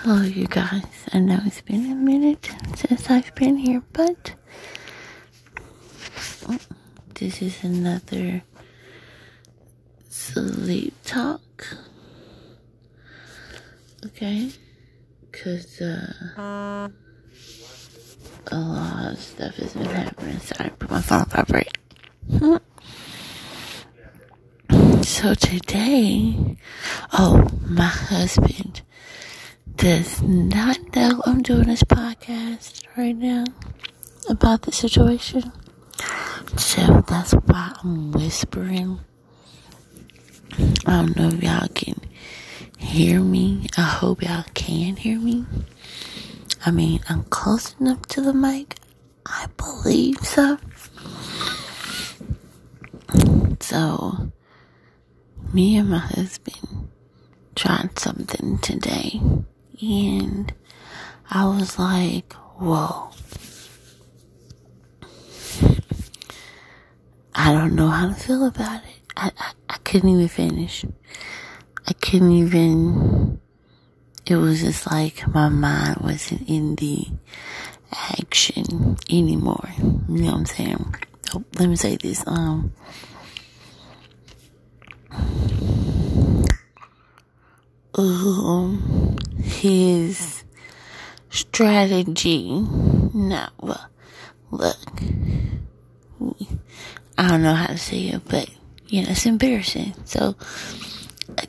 Hello, you guys. I know it's been a minute since I've been here, but this is another sleep talk. Okay? Because, uh, a lot of stuff has been happening. Sorry, I put my phone vibrate. so today, oh, my husband does not know I'm doing this podcast right now about the situation. So that's why I'm whispering. I don't know if y'all can hear me. I hope y'all can hear me. I mean, I'm close enough to the mic. I believe so. So, me and my husband tried something today and I was like, whoa. I don't know how to feel about it. I, I, I couldn't even finish. I couldn't even, it was just like my mind wasn't in the action anymore. You know what I'm saying? Oh, let me say this. Um, um, his strategy. No, look, I don't know how to say it, but you know, it's embarrassing. So, uh,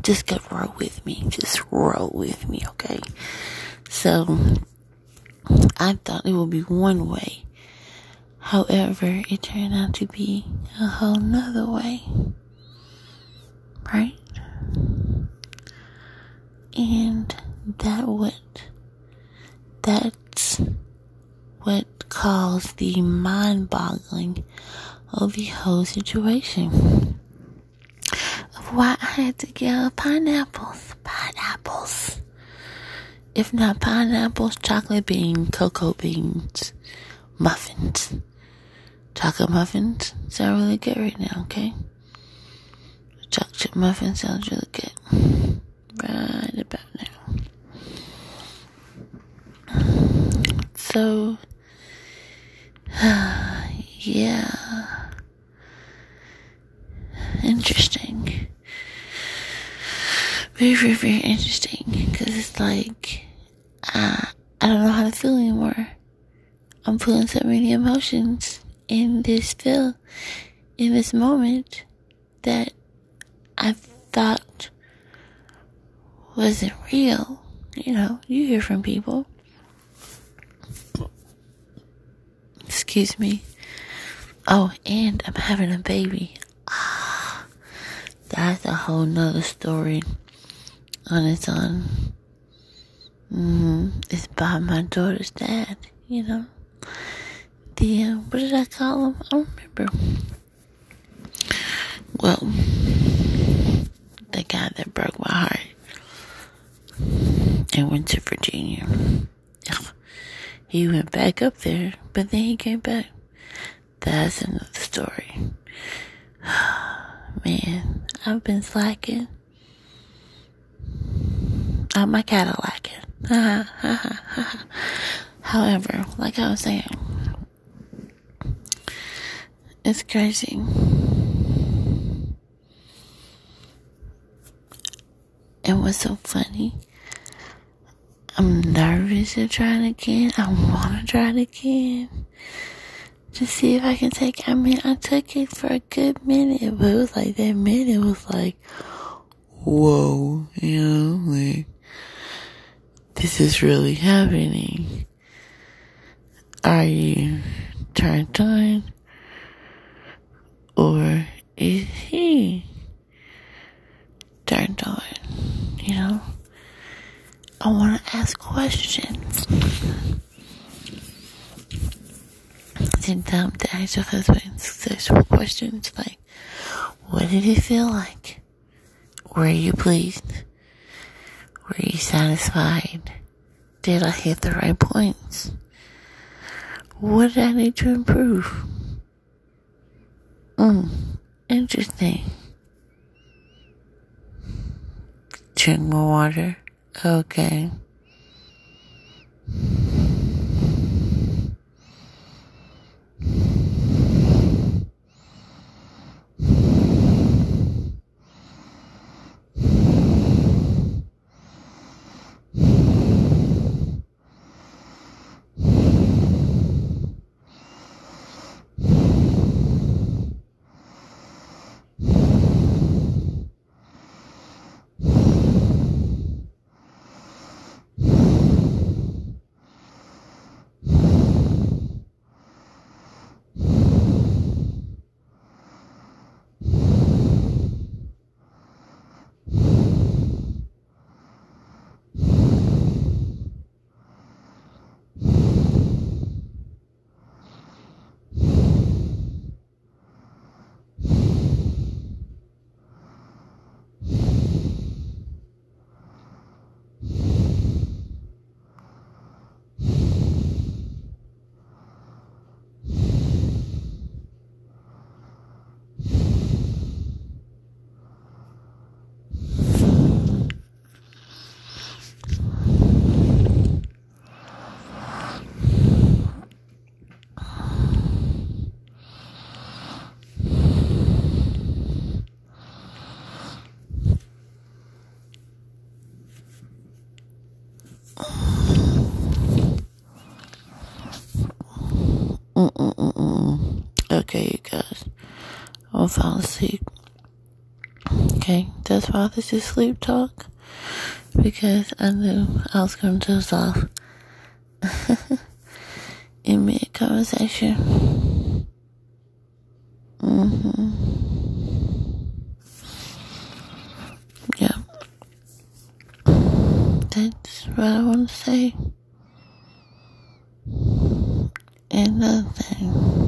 just go roll with me. Just roll with me, okay? So, I thought it would be one way. However, it turned out to be a whole nother way. Right? And that what that's what caused the mind boggling of the whole situation. Of why I had to get pineapples. Pineapples. If not pineapples, chocolate beans, cocoa beans, muffins. Chocolate muffins sound really good right now, okay? Chocolate muffin sounds really good right about now. So, yeah, interesting. Very, very, very interesting because it's like I, I don't know how to feel anymore. I'm feeling so many emotions in this feel, in this moment that I thought wasn't real. You know, you hear from people. Excuse me. Oh, and I'm having a baby. Ah, that's a whole nother story on its own. Mm-hmm. It's by my daughter's dad, you know. The, uh, what did I call him? I don't remember. Well, the guy that broke my heart and went to Virginia. He went back up there, but then he came back. That's another story. Man, I've been slacking. Oh, my Cadillac. However, like I was saying, it's crazy. And what's so funny I'm nervous to try it again. I want to try it again. To see if I can take I mean, I took it for a good minute, but it was like that minute was like, whoa, you know, like, this is really happening. Are you turned on? Or is he turned on? You know? I want to ask questions. Down to ask your husband sexual questions like, what did it feel like? Were you pleased? Were you satisfied? Did I hit the right points? What did I need to improve? Hmm, interesting. Drink more water Okay. Mm-mm-mm-mm. Okay, you guys. I'll fall asleep. Okay, that's why this is sleep talk. Because I knew I was going to off in mid conversation. Mm-hmm. Yeah. That's what I want to say. Another thing.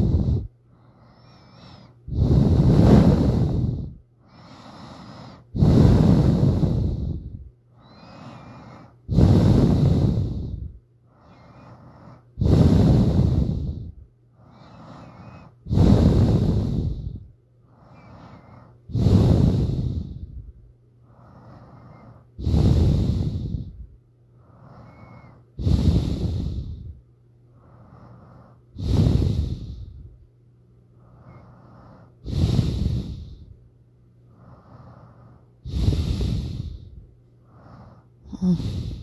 Oh.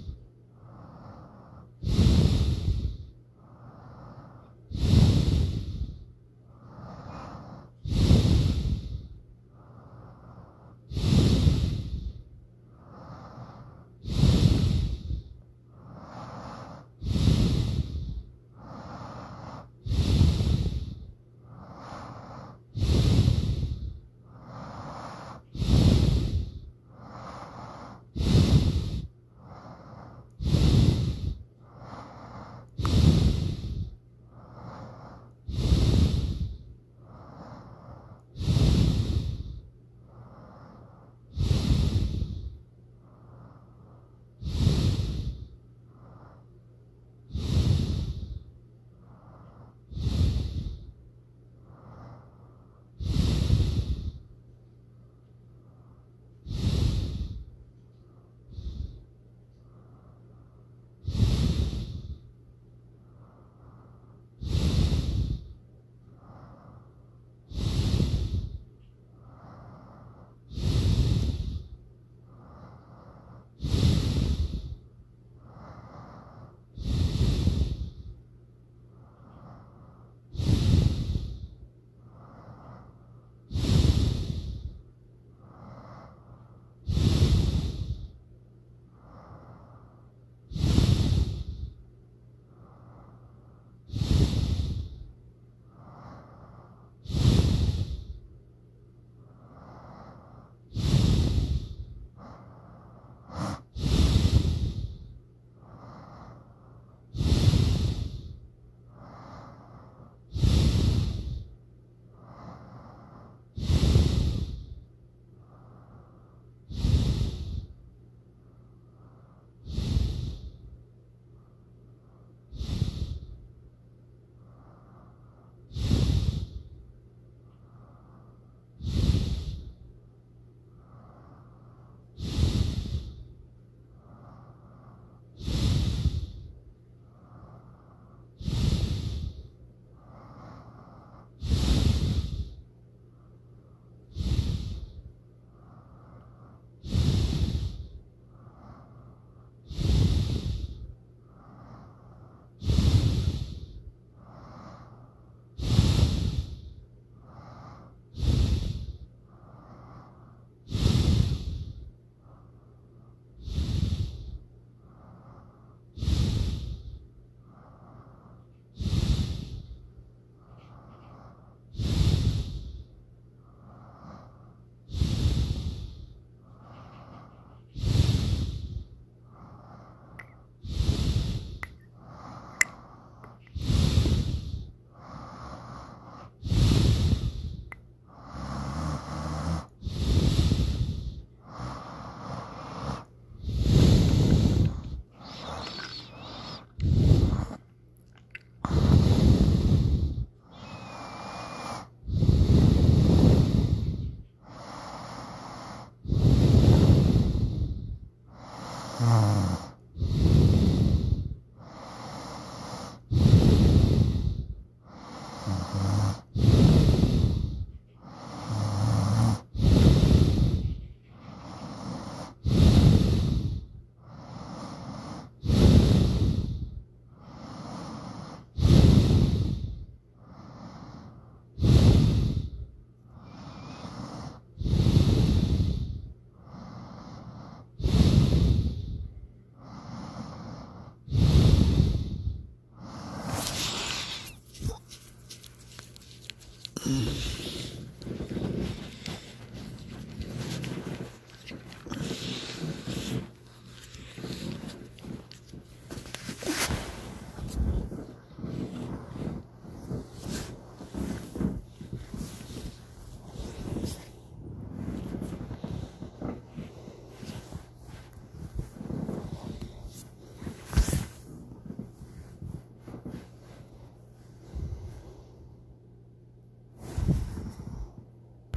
ああ。